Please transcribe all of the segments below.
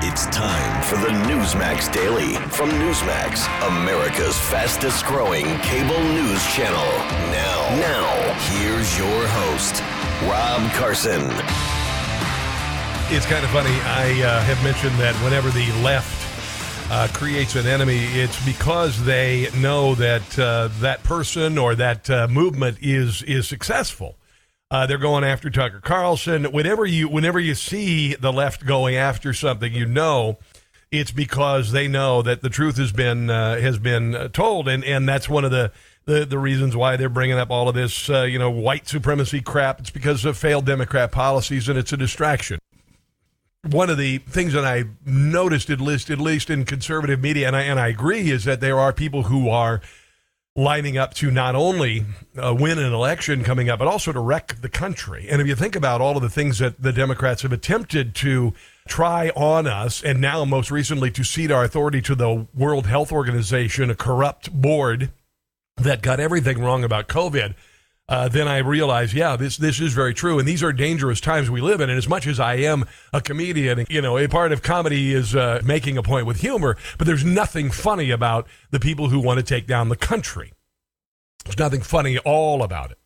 It's time for the Newsmax Daily from Newsmax, America's fastest growing cable news channel. Now, now, here's your host, Rob Carson. It's kind of funny. I uh, have mentioned that whenever the left uh, creates an enemy, it's because they know that uh, that person or that uh, movement is is successful. Uh, they're going after Tucker Carlson. Whenever you whenever you see the left going after something, you know it's because they know that the truth has been uh, has been told, and and that's one of the. The, the reasons why they're bringing up all of this, uh, you know, white supremacy crap. It's because of failed Democrat policies, and it's a distraction one of the things that I noticed, at least at least in conservative media, and I and I agree, is that there are people who are lining up to not only uh, win an election coming up, but also to wreck the country. And if you think about all of the things that the Democrats have attempted to try on us, and now most recently to cede our authority to the World Health Organization, a corrupt board that got everything wrong about COVID. Uh, then I realized, yeah, this this is very true, and these are dangerous times we live in. And as much as I am a comedian, you know, a part of comedy is uh, making a point with humor, but there's nothing funny about the people who want to take down the country. There's nothing funny all about it.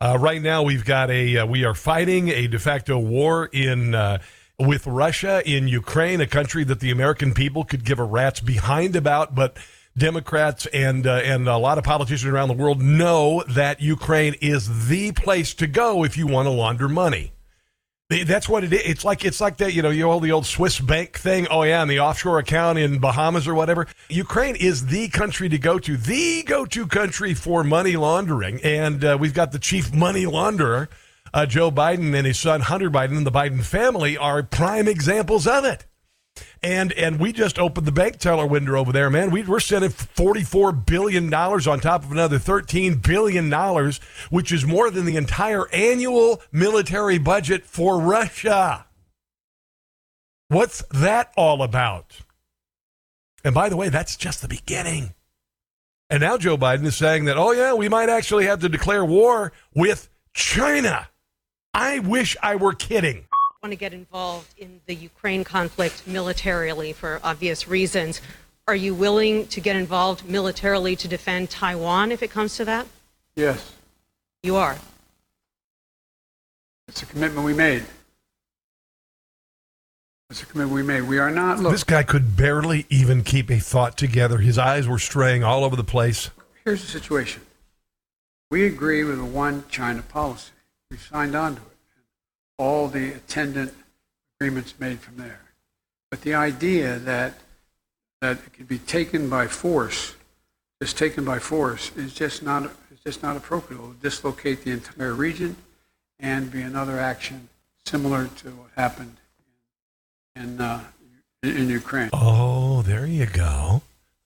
Uh, right now, we've got a uh, we are fighting a de facto war in uh, with Russia in Ukraine, a country that the American people could give a rat's behind about, but Democrats and uh, and a lot of politicians around the world know that Ukraine is the place to go if you want to launder money. That's what it is. It's like it's like that, you know, you all the old Swiss bank thing. Oh yeah, and the offshore account in Bahamas or whatever. Ukraine is the country to go to, the go-to country for money laundering, and uh, we've got the chief money launderer, uh, Joe Biden, and his son Hunter Biden, and the Biden family are prime examples of it and and we just opened the bank teller window over there, man. We, we're sending forty four billion dollars on top of another thirteen billion dollars, which is more than the entire annual military budget for Russia. What's that all about? And by the way, that's just the beginning. And now Joe Biden is saying that, oh yeah, we might actually have to declare war with China. I wish I were kidding want to get involved in the Ukraine conflict militarily for obvious reasons. Are you willing to get involved militarily to defend Taiwan if it comes to that? Yes. You are? It's a commitment we made. It's a commitment we made. We are not. Look, this guy could barely even keep a thought together. His eyes were straying all over the place. Here's the situation we agree with a one China policy. We signed on to it all the attendant agreements made from there. But the idea that that it could be taken by force, just taken by force, is just not is just not appropriate. It will dislocate the entire region and be another action similar to what happened in uh, in Ukraine. Oh, there you go.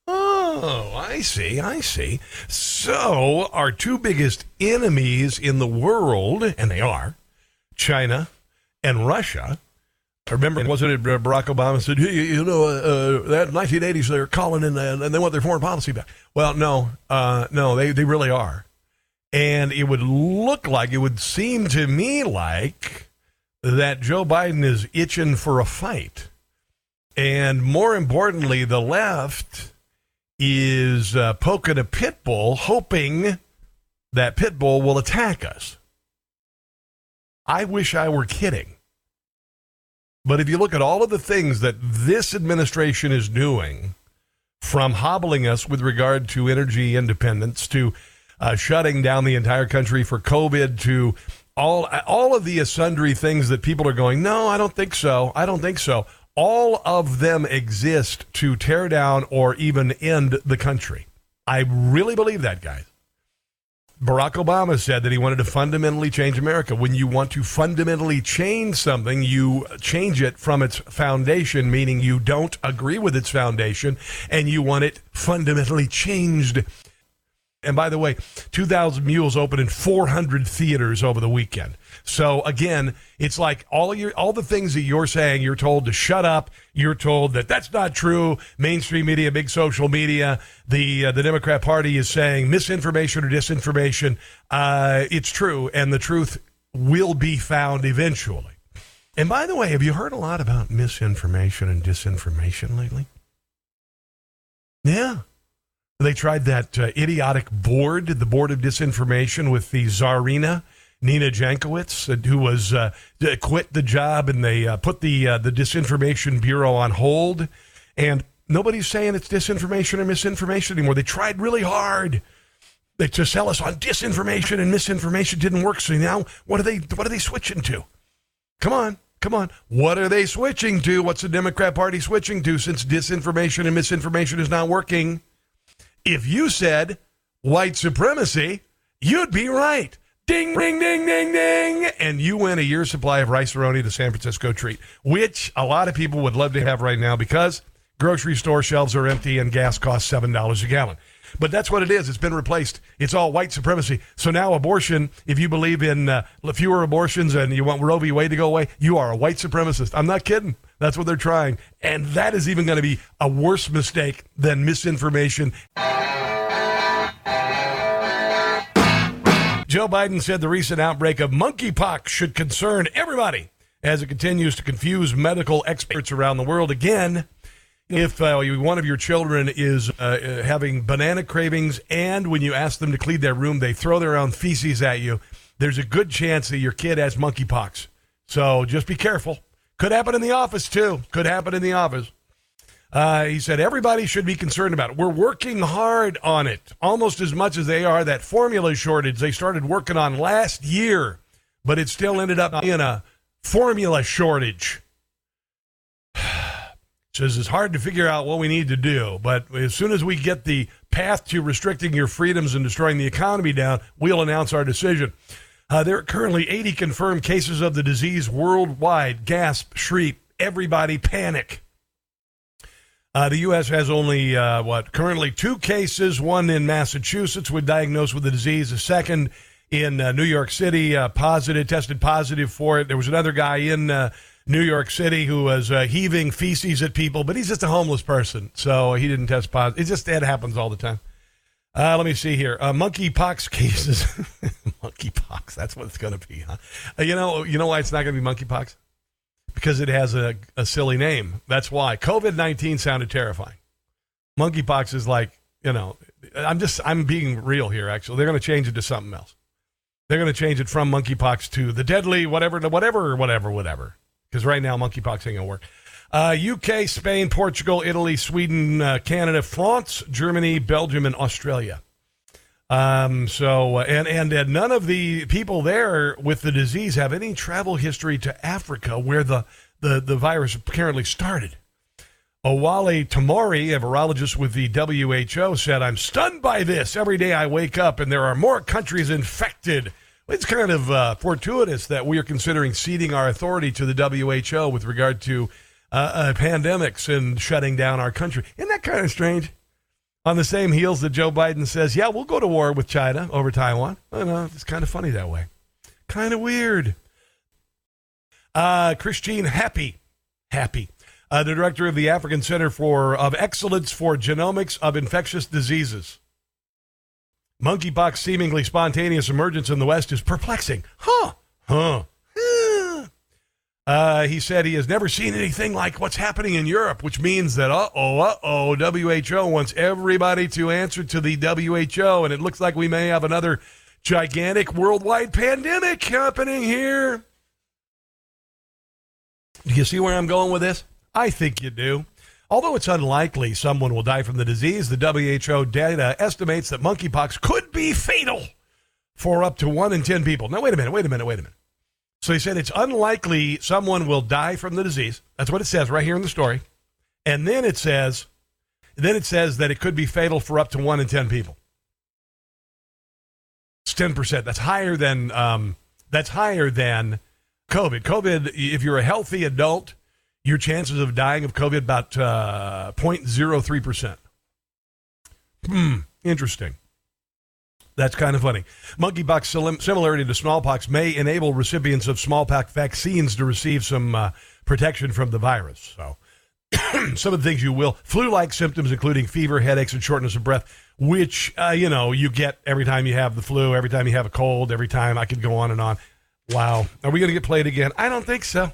Oh, I see. I see. So, our two biggest enemies in the world, and they are China and Russia. I remember, wasn't it uh, Barack Obama said, hey, you know, uh, uh that 1980s, they're calling and, and they want their foreign policy back. Well, no, uh, no, they, they really are. And it would look like, it would seem to me like that Joe Biden is itching for a fight. And more importantly, the left is uh, poking a pit bull, hoping that pit bull will attack us. I wish I were kidding. But if you look at all of the things that this administration is doing, from hobbling us with regard to energy independence to uh, shutting down the entire country for COVID to all all of the sundry things that people are going, no, I don't think so. I don't think so. All of them exist to tear down or even end the country. I really believe that, guys. Barack Obama said that he wanted to fundamentally change America. When you want to fundamentally change something, you change it from its foundation, meaning you don't agree with its foundation and you want it fundamentally changed. And by the way, 2,000 Mules opened in 400 theaters over the weekend. So again, it's like all your all the things that you're saying, you're told to shut up. You're told that that's not true. Mainstream media, big social media, the uh, the Democrat Party is saying misinformation or disinformation. Uh, it's true, and the truth will be found eventually. And by the way, have you heard a lot about misinformation and disinformation lately? Yeah. They tried that uh, idiotic board, the board of disinformation with the Tsarina Nina Jankowicz, uh, who was uh, quit the job, and they uh, put the uh, the disinformation bureau on hold. And nobody's saying it's disinformation or misinformation anymore. They tried really hard to sell us on disinformation and misinformation didn't work. So now, what are they? What are they switching to? Come on, come on. What are they switching to? What's the Democrat Party switching to since disinformation and misinformation is not working? If you said white supremacy, you'd be right. Ding, ding, ding, ding, ding. And you win a year's supply of Rice-A-Roni to San Francisco treat, which a lot of people would love to have right now because grocery store shelves are empty and gas costs $7 a gallon. But that's what it is. It's been replaced. It's all white supremacy. So now abortion, if you believe in uh, fewer abortions and you want Roe v. Wade to go away, you are a white supremacist. I'm not kidding. That's what they're trying. And that is even going to be a worse mistake than misinformation. Joe Biden said the recent outbreak of monkeypox should concern everybody as it continues to confuse medical experts around the world. Again, if uh, one of your children is uh, having banana cravings and when you ask them to clean their room, they throw their own feces at you, there's a good chance that your kid has monkeypox. So just be careful. Could happen in the office, too. Could happen in the office. Uh, he said everybody should be concerned about it. We're working hard on it, almost as much as they are that formula shortage they started working on last year, but it still ended up being a formula shortage. Says it's hard to figure out what we need to do, but as soon as we get the path to restricting your freedoms and destroying the economy down, we'll announce our decision. Uh, there are currently 80 confirmed cases of the disease worldwide. Gasp, shriek, everybody panic. Uh, the U.S. has only, uh, what, currently two cases, one in Massachusetts with diagnosed with the disease, a second in uh, New York City, uh, positive, tested positive for it. There was another guy in uh, New York City who was uh, heaving feces at people, but he's just a homeless person, so he didn't test positive. It just that happens all the time. let me see here. monkeypox cases. monkeypox. That's what it's going to be, huh? you know, you know why it's not going to be monkeypox? Because it has a, a silly name. That's why. COVID 19 sounded terrifying. Monkeypox is like, you know, I'm just, I'm being real here, actually. They're going to change it to something else. They're going to change it from monkeypox to the deadly, whatever, whatever, whatever, whatever. Because right now, monkeypox ain't going to work. Uh, UK, Spain, Portugal, Italy, Sweden, uh, Canada, France, Germany, Belgium, and Australia. Um, so, uh, and, and, none of the people there with the disease have any travel history to Africa where the, the, the virus apparently started. Oyewale Tomori, a virologist with the WHO, said, I'm stunned by this. Every day I wake up and there are more countries infected. It's kind of uh, fortuitous that we are considering ceding our authority to the WHO with regard to uh, uh, pandemics and shutting down our country. Isn't that kind of strange? On the same heels that Joe Biden says, yeah, we'll go to war with China over Taiwan. I know, it's kind of funny that way. Kind of weird. Uh, Christine Happi, Happi, uh, the director of the African Center for of Excellence for Genomics of Infectious Diseases. Monkeypox seemingly spontaneous emergence in the West is perplexing. Huh? Huh? Uh, he said he has never seen anything like what's happening in Europe, which means that, uh oh, uh oh, WHO wants everybody to answer to the WHO, and it looks like we may have another gigantic worldwide pandemic happening here. Do you see where I'm going with this? I think you do. Although it's unlikely someone will die from the disease, the WHO data estimates that monkeypox could be fatal for up to one in 10 people. Now, wait a minute, wait a minute, wait a minute. So he said it's unlikely someone will die from the disease. That's what it says right here in the story. And then it says, then it says that it could be fatal for up to one in 10 people. It's ten percent. That's higher than um, that's higher than COVID. COVID. If you're a healthy adult, your chances of dying of COVID about uh, 0.03 percent. Hmm. Interesting. That's kind of funny. Monkeypox similarity to smallpox may enable recipients of smallpox vaccines to receive some uh, protection from the virus. So, some of the things you will flu-like symptoms, including fever, headaches, and shortness of breath, which uh, you know you get every time you have the flu, every time you have a cold, every time I could go on and on. Wow, are we going to get played again? I don't think so.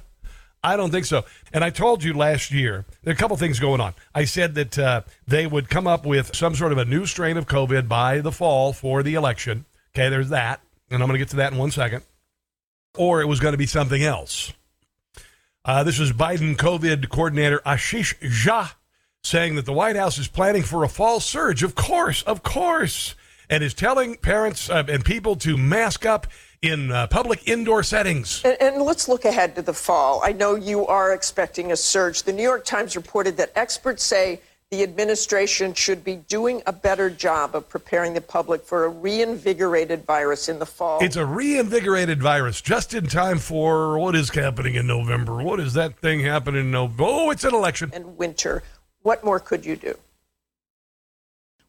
I don't think so. And I told you last year, there are a couple things going on. I said that uh, they would come up with some sort of a new strain of COVID by the fall for the election. Okay, there's that. And I'm going to get to that in one second. Or it was going to be something else. Uh, this is Biden COVID coordinator Ashish Jha saying that the White House is planning for a fall surge. Of course, of course. And is telling parents uh, and people to mask up in uh, public indoor settings. And, and, let's look ahead to the fall. I know you are expecting a surge. The New York Times reported that experts say the administration should be doing a better job of preparing the public for a reinvigorated virus in the fall. It's a reinvigorated virus just in time for what is happening in November. What is that thing happening in November? Oh, it's an election. And winter. What more could you do?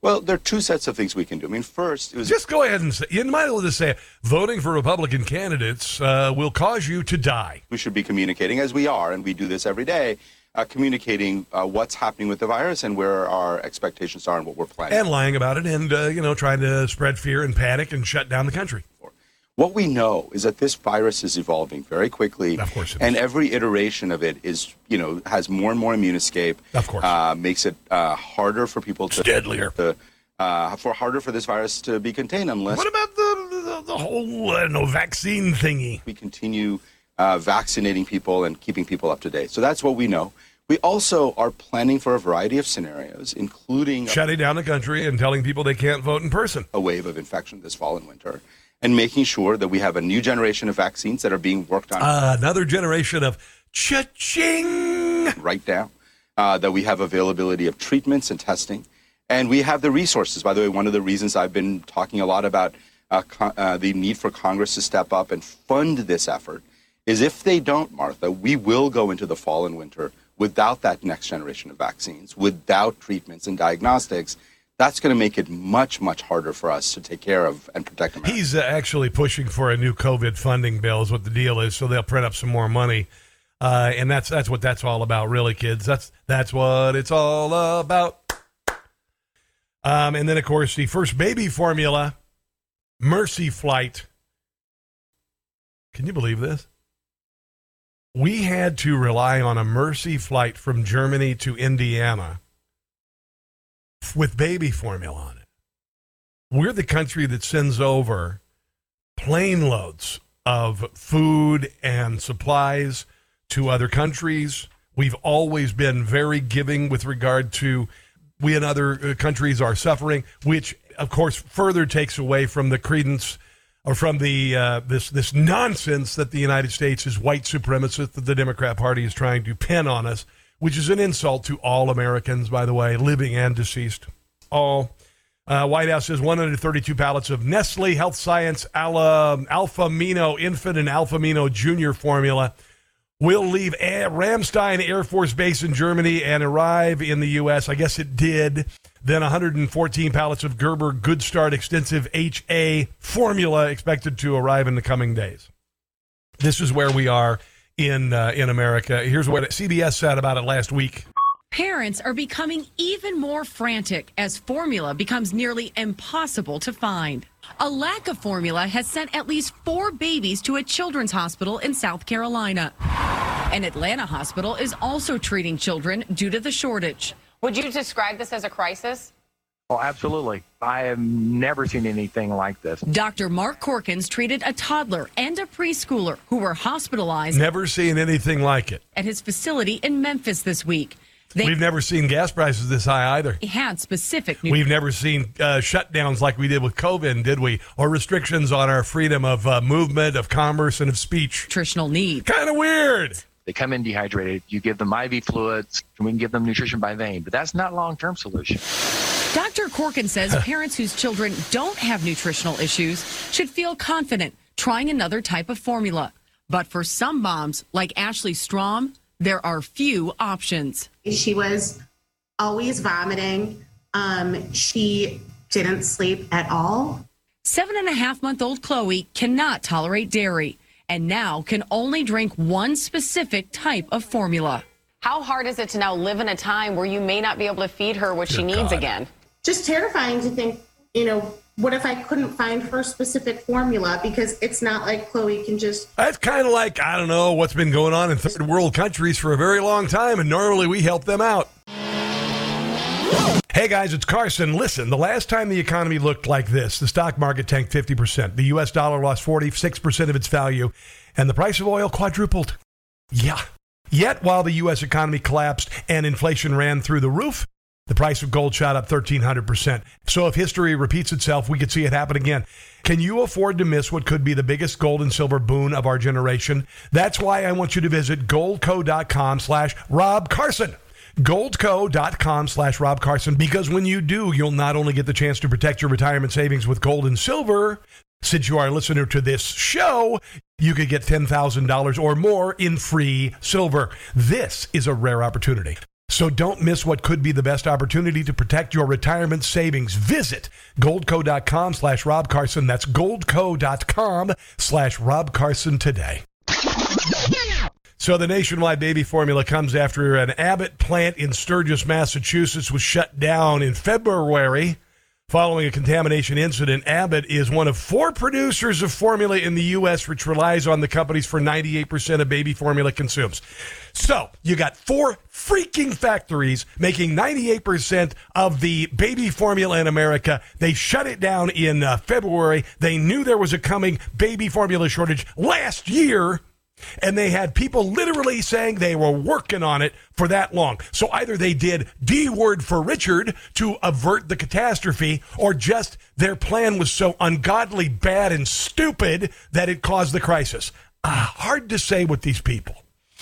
Well, there are two sets of things we can do. I mean, first, it was just go ahead and say you might as well just say voting for Republican candidates uh, will cause you to die. We should be communicating as we are, and we do this every day. Uh, communicating uh, what's happening with the virus and where our expectations are and what we're planning. And lying about it and, uh, you know, trying to spread fear and panic and shut down the country. What we know is that this virus is evolving very quickly. Of course, and every iteration of it is, you know, has more and more immune escape. Of course, uh, makes it uh, harder for people to it's deadlier. To, uh, for harder for this virus to be contained unless. What about the the, the whole uh, no vaccine thingy? We continue uh, vaccinating people and keeping people up to date. So that's what we know. We also are planning for a variety of scenarios, including shutting down the country and telling people they can't vote in person. A wave of infection this fall and winter and making sure that we have a new generation of vaccines that are being worked on. Uh, another generation of cha-ching! Right now. Uh, that we have availability of treatments and testing. And we have the resources. By the way, one of the reasons I've been talking a lot about uh, con- uh, the need for Congress to step up and fund this effort is if they don't, Martha, we will go into the fall and winter without that next generation of vaccines, without treatments and diagnostics that's going to make it much, much harder for us to take care of and protect America. He's uh, actually pushing for a new COVID funding bill, is what the deal is. So they'll print up some more money, uh, and that's that's what that's all about, really, kids. That's that's what it's all about. Um, and then, of course, the first baby formula, Mercy Flight. Can you believe this? We had to rely on a Mercy flight from Germany to Indiana with baby formula on it. We're the country that sends over plane loads of food and supplies to other countries. We've always been very giving with regard to we and other uh, countries are suffering, which of course further takes away from the credence or from the uh, this this nonsense that the United States is white supremacist that the Democrat Party is trying to pin on us which is an insult to all Americans, by the way, living and deceased. All. Uh, White House says 132 pallets of Nestle Health Science Ala, Alpha Alfamino Infant and Alpha Alfamino Junior formula will leave Ramstein Air Force Base in Germany and arrive in the U.S. I guess it did. Then 114 pallets of Gerber Good Start Extensive HA formula expected to arrive in the coming days. This is where we are in uh, in America. Here's what CBS said about it last week. Parents are becoming even more frantic as formula becomes nearly impossible to find. A lack of formula has sent at least four babies to a children's hospital in South Carolina. An Atlanta hospital is also treating children due to the shortage. Would you describe this as a crisis? Oh, absolutely. I have never seen anything like this. Dr. Mark Corkins treated a toddler and a preschooler who were hospitalized. Never seen anything like it. At his facility in Memphis this week. They We've never seen gas prices this high either. Had specific. We've never seen uh, shutdowns like we did with COVID, did we? Or restrictions on our freedom of uh, movement, of commerce, and of speech. Nutritional needs. Kind of weird. They come in dehydrated. You give them IV fluids, and we can give them nutrition by vein. But that's not long-term solution. Dr. Corkin says parents whose children don't have nutritional issues should feel confident trying another type of formula. But for some moms, like Ashley Strom, there are few options. She was always vomiting. Um, she didn't sleep at all. Seven and a half month old Chloe cannot tolerate dairy and now can only drink one specific type of formula. How hard is it to now live in a time where you may not be able to feed her what she needs God. again? Just terrifying to think, you know, what if I couldn't find her specific formula? Because it's not like Chloe can just That's kind of like, I don't know, what's been going on in third world countries for a very long time, and normally we help them out. Hey guys, it's Carson. Listen, the last time the economy looked like this, the stock market tanked 50%. The US dollar lost 46% of its value, and the price of oil quadrupled. Yeah. Yet, while the U.S. economy collapsed and inflation ran through the roof, the price of gold shot up 1,300%. So, if history repeats itself, we could see it happen again. Can you afford to miss what could be the biggest gold and silver boon of our generation? That's why I want you to visit goldco.com slash Rob Carson. Goldco.com slash Rob Carson, because when you do, you'll not only get the chance to protect your retirement savings with gold and silver, since you are a listener to this show, you could get $10,000 or more in free silver. This is a rare opportunity. So don't miss what could be the best opportunity to protect your retirement savings. Visit goldco.com slash Rob Carson. That's goldco.com slash Rob Carson today. So the nationwide baby formula comes after an Abbott plant in Sturgis, Massachusetts was shut down in February following a contamination incident. Abbott is one of four producers of formula in the U.S., which relies on the companies for 98% of baby formula consumes. So you got four freaking factories making 98% of the baby formula in America. They shut it down in uh, February. They knew there was a coming baby formula shortage last year. And they had people literally saying they were working on it for that long. So either they did D word for Richard to avert the catastrophe, or just their plan was so ungodly bad and stupid that it caused the crisis. Ah, hard to say with these people.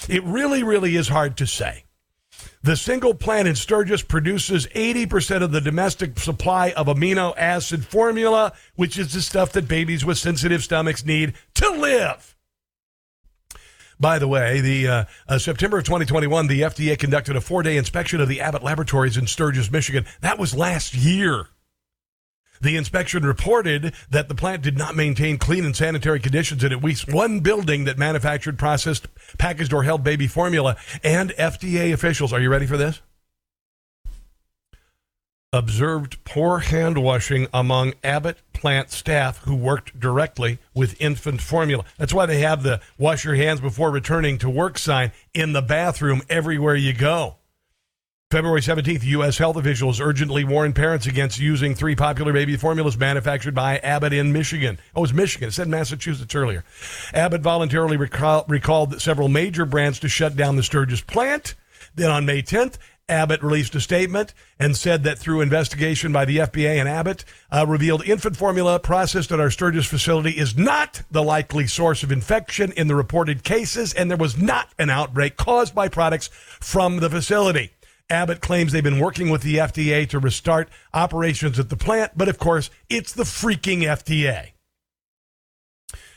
It really, really is hard to say. The single plant in Sturgis produces 80% of the domestic supply of amino acid formula, which is the stuff that babies with sensitive stomachs need to live. By the way, the uh, uh, September of 2021, the FDA conducted a four-day inspection of the Abbott laboratories in Sturgis, Michigan. That was last year. The inspection reported that the plant did not maintain clean and sanitary conditions in at least one building that manufactured, processed, packaged, or held baby formula. And FDA officials, are you ready for this? Observed poor hand washing among Abbott plant staff who worked directly with infant formula. That's why they have the wash your hands before returning to work sign in the bathroom everywhere you go. February 17th, U.S. health officials urgently warned parents against using three popular baby formulas manufactured by Abbott in Michigan. Oh, it was Michigan. It said Massachusetts earlier. Abbott voluntarily recall, recalled several major brands to shut down the Sturgis plant. Then on May 10th, Abbott released a statement and said that through investigation by the FDA and Abbott, uh, revealed infant formula processed at our Sturgis facility is not the likely source of infection in the reported cases, and there was not an outbreak caused by products from the facility. Abbott claims they've been working with the FDA to restart operations at the plant, but of course, it's the freaking FDA.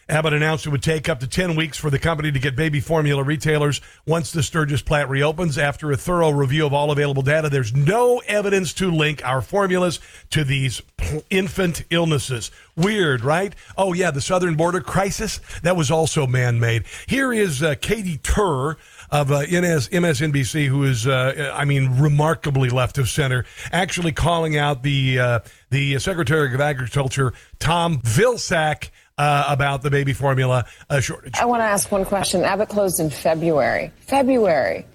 Abbott announced it would take up to 10 weeks for the company to get baby formula retailers once the Sturgis plant reopens. After a thorough review of all available data, there's no evidence to link our formulas to these infant illnesses. Weird, right? Oh, yeah, the southern border crisis, that was also man made. Here is uh, Katy Tur of uh, NS, MSNBC, who is, uh, I mean, remarkably left of center, actually calling out the, uh, the Secretary of Agriculture, Tom Vilsack uh, about the baby formula uh, shortage. I want to ask one question. Abbott closed in February. February.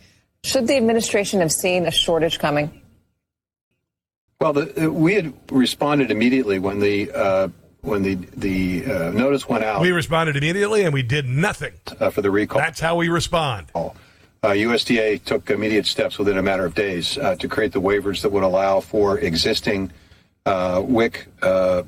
Should the administration have seen a shortage coming? Well, the, uh, we had responded immediately when the uh, when the the uh, notice went out. We responded immediately, and we did nothing uh, for the recall. That's how we respond. Uh, USDA took immediate steps within a matter of days uh, to create the waivers that would allow for existing uh, WIC uh,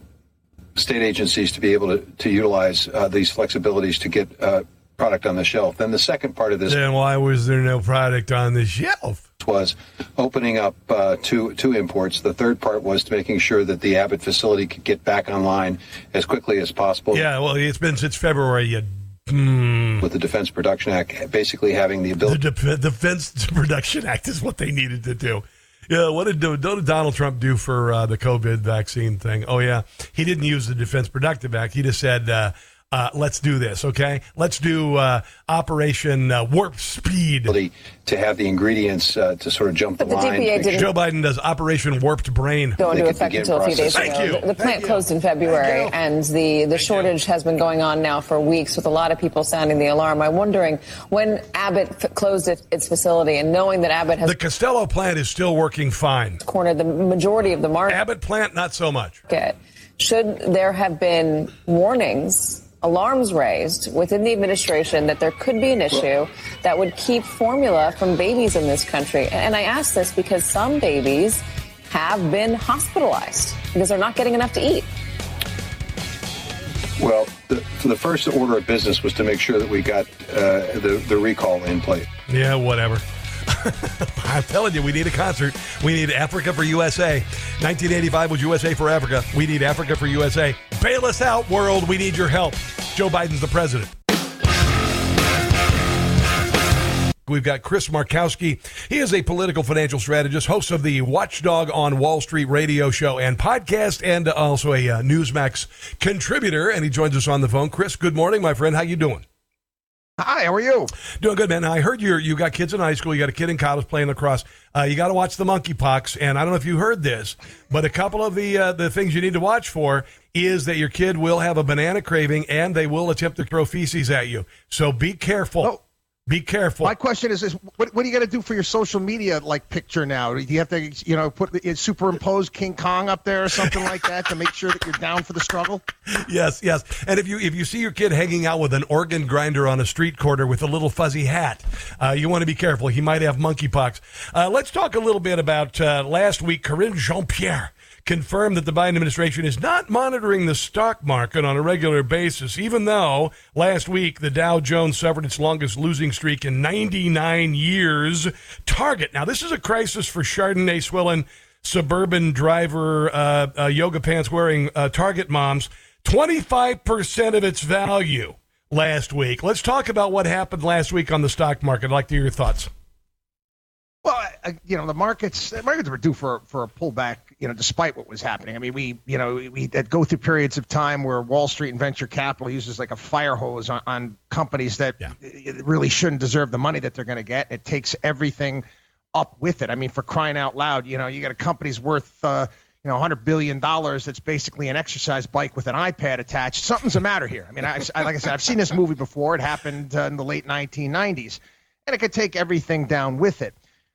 state agencies to be able to, to utilize uh, these flexibilities to get uh, product on the shelf. Then the second part of this Then why was there no product on the shelf? was opening up uh, two two imports. The third part was making sure that the Abbott facility could get back online as quickly as possible. Yeah, well, it's been since February. You, mm, With the Defense Production Act, basically having the the ability. Def- Defense Production Act is what they needed to do. Yeah, what did, what did Donald Trump do for uh, the COVID vaccine thing? Oh, yeah. He didn't use the Defense Productive Act. He just said, uh, uh, let's do this, okay? Let's do uh, Operation uh, Warp Speed. To have the ingredients uh, to sort of jump the, But the line. DPA didn't- Joe Biden does Operation Warped Brain. go into effect until a few days Thank ago. you. The, the plant closed in February, and the, the shortage has been going on now for weeks with a lot of people sounding the alarm. I'm wondering when Abbott f- closed it, its facility and knowing that Abbott has The Costello plant is still working fine. cornered the majority of the market. Abbott plant, not so much. Should there have been warnings, alarms raised within the administration that there could be an issue that would keep formula from babies in this country? And I ask this because some babies have been hospitalized because they're not getting enough to eat. Well, the, for the first order of business was to make sure that we got uh, the, the recall in place. Yeah, whatever. I'm telling you, we need a concert. We need Africa for USA. 1985 was USA for Africa. We need Africa for USA. Bail us out, world. We need your help. Joe Biden's the president. We've got Chris Markowski. He is a political financial strategist, host of the Watchdog on Wall Street radio show and podcast, and also a uh, Newsmax contributor. And he joins us on the phone. Chris, good morning, my friend. How you doing? Hi, how are you? Doing good, man. I heard you you got kids in high school. You got a kid in college playing lacrosse. Uh, you got to watch the monkeypox. And I don't know if you heard this, but a couple of the uh, the things you need to watch for is that your kid will have a banana craving and they will attempt to throw feces at you. So be careful. Be careful. My question is: Is what, what do you got to do for your social media like picture now? Do you have to, you know, put superimpose King Kong up there or something like that to make sure that you're down for the struggle? yes, yes. And if you if you see your kid hanging out with an organ grinder on a street corner with a little fuzzy hat, uh, you want to be careful. He might have monkeypox. Uh, let's talk a little bit about uh, last week. Karine Jean-Pierre confirmed that the Biden administration is not monitoring the stock market on a regular basis, even though last week the Dow Jones suffered its longest losing streak in 99 years. Target. Now this is a crisis for Chardonnay swilling suburban driver, uh, uh, yoga pants wearing uh, Target moms. 25% of its value last week. Let's talk about what happened last week on the stock market. I'd like to hear your thoughts. Well, uh, you know, the markets the markets were due for for a pullback. You know, despite what was happening. I mean, we you know we, we go through periods of time where Wall Street and venture capital uses like a fire hose on, on companies that uh, really shouldn't deserve the money that they're going to get. It takes everything up with it. I mean, for crying out loud, you know, you got a company's worth. Uh, you know, hundred billion dollars. That's basically an exercise bike with an iPad attached. Something's the matter here. I mean, I, I like I said, I've seen this movie before. It happened uh, in the late 1990s, and it could take everything down with it.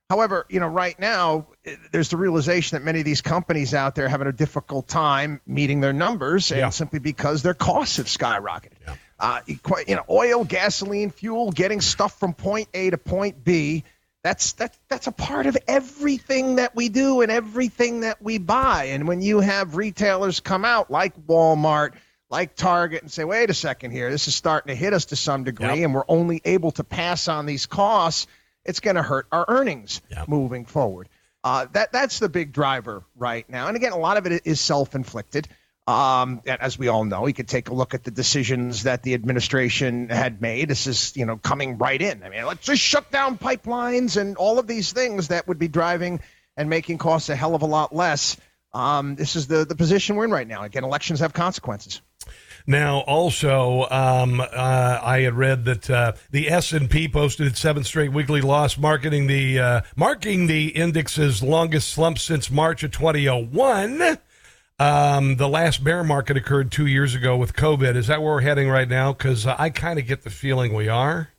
However, you know, right now eh, there's the realization that many of these companies out there are having a difficult time meeting their numbers, and simply because their costs have skyrocketed. Uh, you you know, oil, gasoline, fuel, getting stuff from point A to point B. That's that that's a part of everything that we do and everything that we buy. And when you have retailers come out like Walmart, like Target, and say, "Wait a second here, this is starting to hit us to some degree, and we're only able to pass on these costs," it's going to hurt our earnings moving forward. Uh, that that's the big driver right now. And again, a lot of it is self-inflicted. Um, and as we all know, you could take a look at the decisions that the administration had made. This is, you know, coming right in. I mean, let's just shut down pipelines and all of these things that would be driving and making costs a hell of a lot less. Um, this is the the position we're in right now. Again, elections have consequences. Now, also, um, uh, I had read that uh, the S and P posted its seventh straight weekly loss, marking the uh, marking the index's longest slump since March of 2001. Um, the last bear market occurred two years ago with COVID. Is that where we're heading right now? Because I kind of get the feeling we are.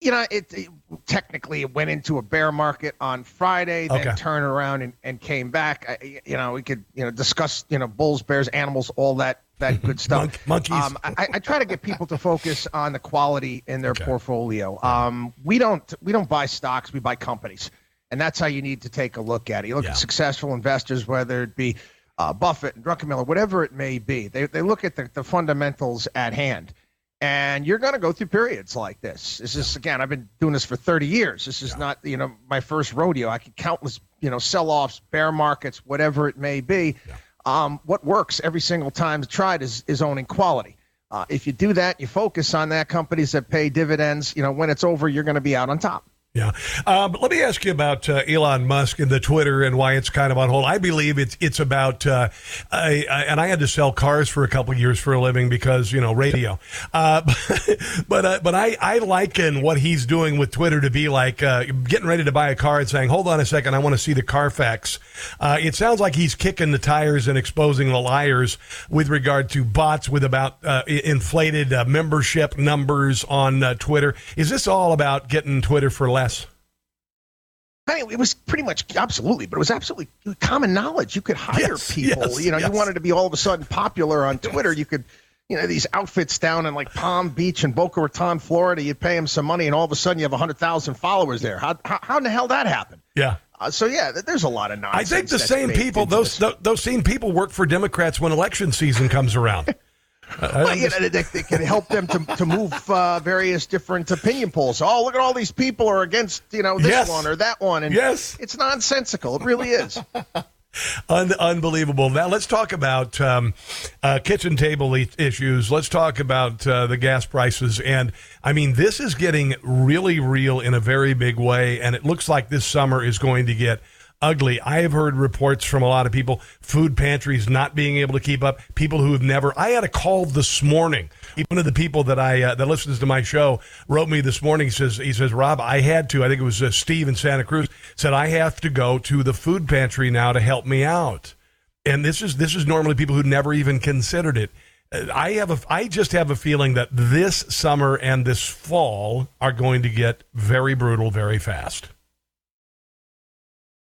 you know, it, it- technically it went into a bear market on Friday, then Okay. turned around and, and came back. I, you know, we could you know discuss you know bulls, bears, animals, all that that good stuff. monkeys. Um, I, I try to get people to focus on the quality in their portfolio. Um, we don't we don't buy stocks, we buy companies, and that's how you need to take a look at it. You look at successful investors, whether it be uh, Buffett and Druckenmiller, whatever it may be. They they look at the, the fundamentals at hand. And you're going to go through periods like this. This is again, I've been doing this for 30 years. This is not, you know, my first rodeo. I could countless, you know, sell-offs, bear markets, whatever it may be. Um, what works every single time tried is is owning quality. Uh, if you do that, you focus on that. Companies that pay dividends, you know, when it's over, you're going to be out on top. Yeah. Um, let me ask you about uh, Elon Musk and the Twitter and why it's kind of on hold. I believe it's it's about, uh, I, I, and I had to sell cars for a couple years for a living because, you know, radio. Uh, but uh, but I, I liken what he's doing with Twitter to be like uh, getting ready to buy a car and saying, hold on a second, I want to see the Carfax. It sounds like he's kicking the tires and exposing the liars with regard to bots with about inflated membership numbers on Twitter. Is this all about getting Twitter for less? I mean, it was pretty much absolutely, but it was absolutely common knowledge. You could hire Yes, people. yes, you know, yes. you wanted to be all of a sudden popular on Twitter. You could, you know, these outfits down in like Palm Beach and Boca Raton, Florida. You pay them some money, and all of a sudden you have hundred thousand followers there. How, how how in the hell that happened? Yeah. Uh, so yeah, th- there's a lot of nonsense. I think the same people, those, those those same people work for Democrats when election season comes around. Uh, Well, you know, can help them to, to move uh, various different opinion polls. Oh, look at all these people are against you know this Yes. one or that one, and Yes. it's nonsensical. It really is. Un- unbelievable. Now let's talk about um, uh, kitchen table i- issues. Let's talk about uh, the gas prices. And I mean, this is getting really real in a very big way. And it looks like this summer is going to get ugly. I have heard reports from a lot of people, food pantries not being able to keep up. People who have never. I had a call this morning. One of the people that I uh, that listens to my show wrote me this morning. He says he says Rob, I had to. I think it was uh, Steve in Santa Cruz said I have to go to the food pantry now to help me out. And this is this is normally people who never even considered it. Uh, I have a I just have a feeling that this summer and this fall are going to get very brutal very fast.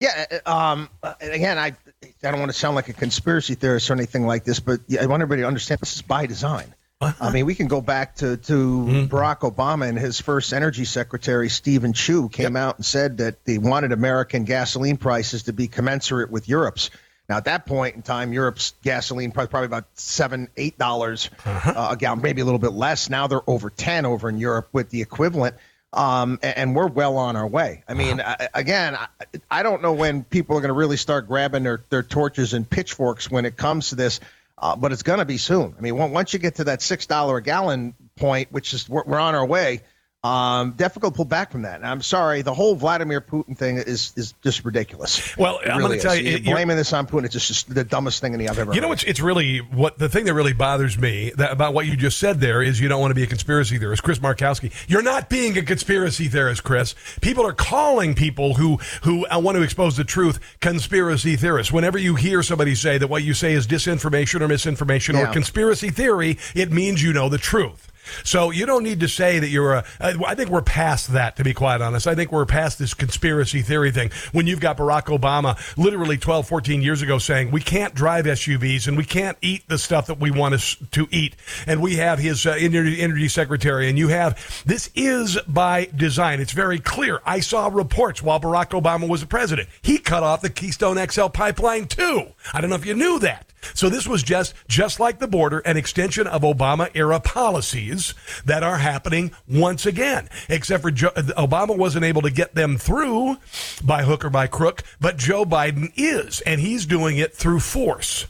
Yeah. uh, Um. uh, Again, I I don't want to sound like a conspiracy theorist or anything like this, but I want everybody to understand this is by design. I mean, we can go back to to Barack Obama and his first energy secretary, Steven Chu, came out and said that they wanted American gasoline prices to be commensurate with Europe's. Now, at that point in time, Europe's gasoline price probably about seven, eight dollars uh, a gallon, maybe a little bit less. Now they're over ten over in Europe with the equivalent, um, and, we're well on our way. I mean, I, again, I, I don't know when people are going to really start grabbing their their torches and pitchforks when it comes to this. Uh, but it's going to be soon. I mean, once you get to that six dollar a gallon point, which is we're, we're on our way, um, difficult to pull back from that. And I'm sorry, the whole Vladimir Putin thing is is just ridiculous. Well, It I'm really going to tell you, you're- blaming this on Putin. It's just, just the dumbest thing in the I've ever. You know heard. what's it's really what the thing that really bothers me that, about what you just said there is you don't want to be a conspiracy theorist, Chris Markowski. You're not being a conspiracy theorist, Chris. People are calling people who who uh, want to expose the truth conspiracy theorists. Whenever you hear somebody say that what you say is disinformation or misinformation or conspiracy theory, it means you know the truth. So you don't need to say that you're a. I I think we're past that, to be quite honest. I think we're past this conspiracy theory thing. When you've got Barack Obama literally 12, 14 years ago saying we can't drive SUVs and we can't eat the stuff that we want us to eat, and we have his uh, energy, energy secretary, and you have this is by design. It's very clear. I saw reports while Barack Obama was the president. He cut off the Keystone XL pipeline too. I don't know if you knew that. So this was just just like the border, an extension of Obama era policies that are happening once again. Except for Joe, Obama wasn't able to get them through by hook or by crook, but Joe Biden is, and he's doing it through force.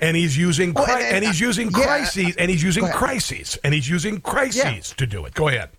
And he's using and- and, and, he's uh, using yeah, crises and he's using crises and he's using crises to do it. Go ahead.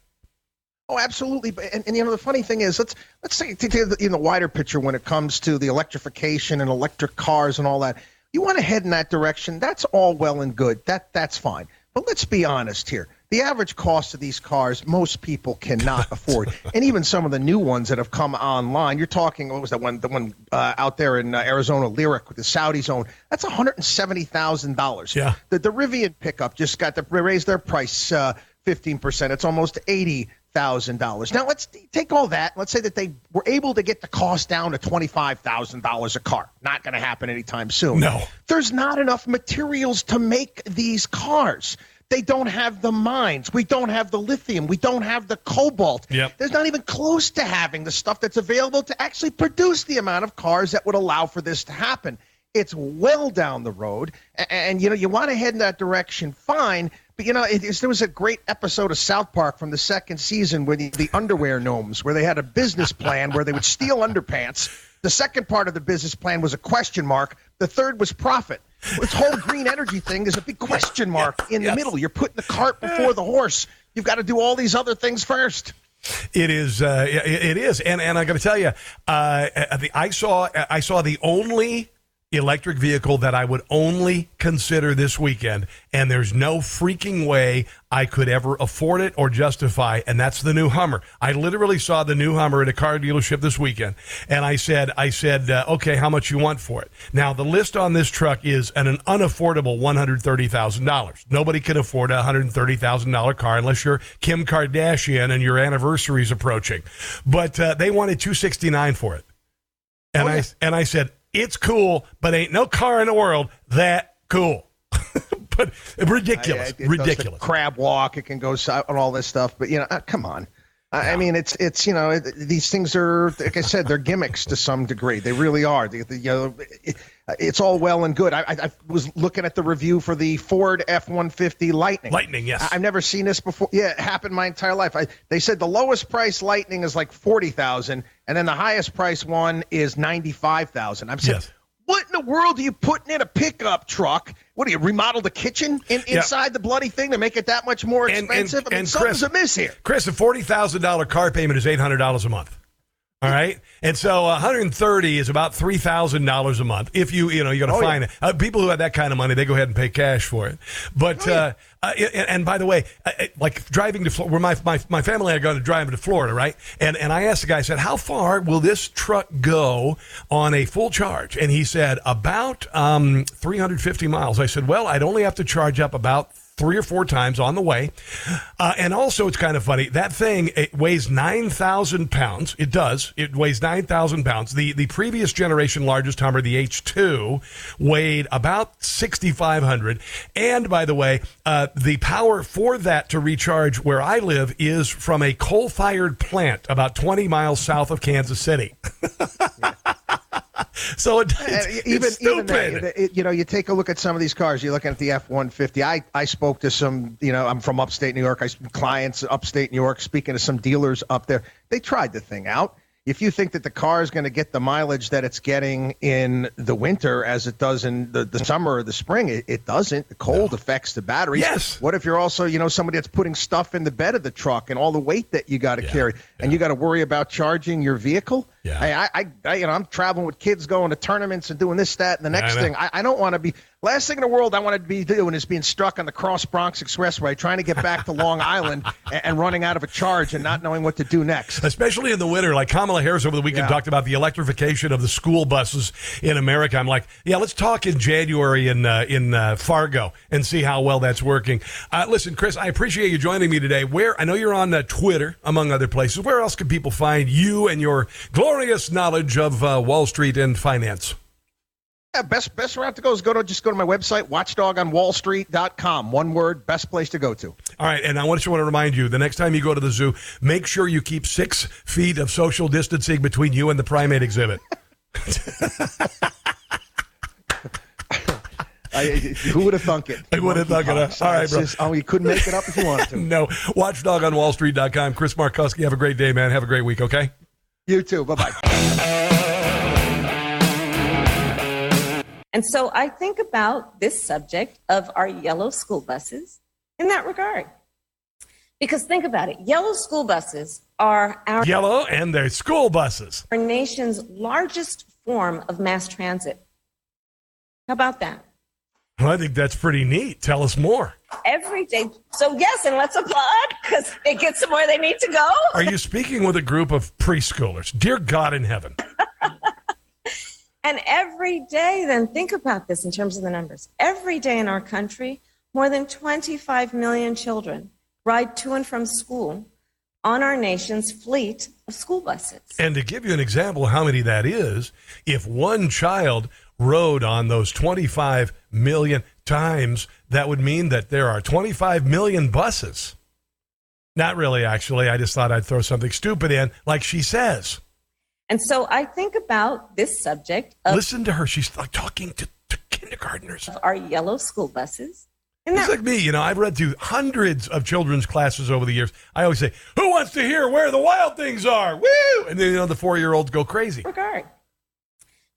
Oh, absolutely. And, and you know the funny thing is, let's let's say in the wider picture when it comes to the electrification and electric cars and all that. You want to head in that direction. That's all well and good. That that's fine. But let's be honest here. The average cost of these cars, most people cannot afford, and even some of the new ones that have come online. You're talking, what was that one? The one uh, out there in uh, Arizona, Lyric, with the Saudi zone. That's one hundred and seventy thousand dollars. Yeah. The the Rivian pickup just got to raise their price uh, fifteen percent. It's almost eighty thousand dollars. Now let's take all that. Let's say that they were able to get the cost down to twenty five thousand dollars a car. Not going to happen anytime soon. No. there's not enough materials to make these cars. They don't have the mines. We don't have the lithium. We don't have the cobalt. Yep. There's not even close to having the stuff that's available to actually produce the amount of cars that would allow for this to happen. It's well down the road, and, and you know you want to head in that direction. Fine, but you know it, there was a great episode of South Park from the second season with the, the underwear gnomes, where they had a business plan where they would steal underpants. The second part of the business plan was a question mark. The third was profit. This whole green energy thing is a big question mark in the middle. You're putting the cart before the horse. You've got to do all these other things first. It is. Uh, it, it is, and and I got to tell you, uh, the, I saw I saw the only electric vehicle that I would only consider this weekend, and there's no freaking way I could ever afford it or justify, and that's the new Hummer. I literally saw the new Hummer at a car dealership this weekend, and I said, I said, uh, okay, how much you want for it? Now the list on this truck is an, an unaffordable one hundred thirty thousand dollars. Nobody can afford a hundred thirty thousand dollar car unless you're Kim Kardashian and your anniversary is approaching. But uh, they wanted two sixty nine for it, and I and I said it's cool, but ain't no car in the world that cool. but ridiculous, it- it ridiculous. crab walk. It can go and all this stuff. But you know, uh, come on. I I mean, it's it's you know it, these things are like I said, they're gimmicks to some degree. They really are. The, the, you know, it, Uh, it's all well and good. I, I, was looking at the review for the Ford F one fifty Lightning. Lightning, yes. I, have never seen this before. Yeah, it happened my entire life. I, they said the lowest price Lightning is like forty thousand, and then the highest price one is ninety five thousand. I'm saying. What in the world are you putting in a pickup truck? What do you remodel the kitchen in, Yeah. inside the bloody thing to make it that much more expensive? I mean, and something's Chris- amiss here. Chris, a forty thousand dollar car payment is eight hundred dollars a month. All right, and so one hundred and thirty is about three thousand dollars a month. If you you know you're going to Oh, find yeah. it. Uh, people who have that kind of money, they go ahead and pay cash for it. But uh, uh, and, and by the way, uh, uh, like driving to Florida, where my, my my family are going to drive to Florida, right? And and I asked the guy, I said, how far will this truck go on a full charge? And he said about um, three hundred fifty miles. I said, well, I'd only have to charge up about three or four times on the way. Uh, and also, it's kind of funny. That thing it weighs 9,000 pounds. It does. It weighs 9,000 pounds. The, the previous generation largest Hummer, the H2, weighed about 6,500. And by the way, uh, the power for that to recharge where I live is from a coal fired plant about 20 miles south of Kansas City. so it, it's, And it's even even that, it- you know, you take a look at some of these cars. You're looking at the F one fifty. I I spoke to some. You know, I'm from upstate New York. I clients upstate New York. Speaking to some dealers up there, they tried the thing out. If you think that the car is going to get the mileage that it's getting in the winter as it does in the, the summer or the spring, it, it doesn't. The cold affects the battery. Yes. What if you're also, you know, somebody that's putting stuff in the bed of the truck and all the weight that you got to carry, and you got to worry about charging your vehicle? Yeah. I, I, I, you know, I'm traveling with kids going to tournaments and doing this, that, and the next know. thing. I, I don't want to be. Last thing in the world I want to be doing is being stuck on the Cross Bronx Expressway, trying to get back to Long Island and, and running out of a charge and not knowing what to do next. especially in the winter. Like Kamala Harris over the weekend Yeah. talked about the electrification of the school buses in America. I'm like, yeah, let's talk in January in uh, in uh, Fargo and see how well that's working. Uh, listen, Chris, I appreciate you joining me today. Where I know you're on uh, Twitter, among other places. Where else can people find you and your glorious knowledge of uh, Wall Street and finance? Yeah, best best route to go is go to just go to my website, watchdogonwallstreet.com. One word, best place to go to. All right, and I want just want to remind you: the next time you go to the zoo, make sure you keep six feet of social distancing between you and the primate exhibit. I, who would have thunk it? Who would have thunk it? All right, bro. just- oh, you couldn't make it up if you wanted to. no. Watchdog on WatchdogOnWallStreet.com. Chris Markowski, have a great day, man. Have a great week, okay? You too. Bye bye. And so I think about this subject of our yellow school buses in that regard. Because think about it yellow school buses are our, Yellow and their school buses. our nation's largest form of mass transit. How about that? Well, I think that's pretty neat. Tell us more. Every day. So, yes, and let's applaud because it gets them where they need to go. Are you speaking with a group of preschoolers? Dear God in heaven. And every day, then think about this in terms of the numbers. Every day in our country, more than 25 million children ride to and from school on our nation's fleet of school buses. And to give you an example of how many that is, if one child rode on those 25 million times, that would mean that there are 25 million buses. Not really, actually. I just thought I'd throw something stupid in, like she says. And so I think about this subject of, Listen to her. She's like talking to, to kindergartners. our yellow school buses. And It's like me, you know. I've read through hundreds of children's classes over the years. I always say, "Who wants to hear where the wild things are?" Woo! And then you know the four-year-olds go crazy. regard.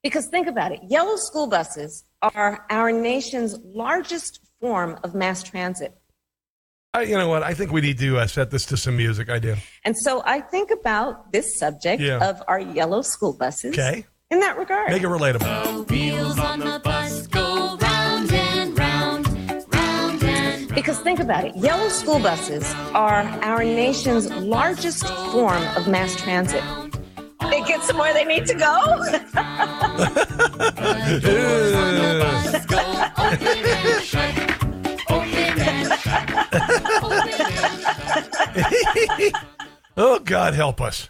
Because think about it yellow school buses are our nation's largest form of mass transit. I, you know what? I think we need to uh, set this to some music. I do. And so I think about this subject Yeah. of our yellow school buses Okay. in that regard. Make it relatable. Wheels on the bus go round and round, round and Because think about it yellow school buses are our nation's largest form of mass transit. They get somewhere they need to go. oh, God help us.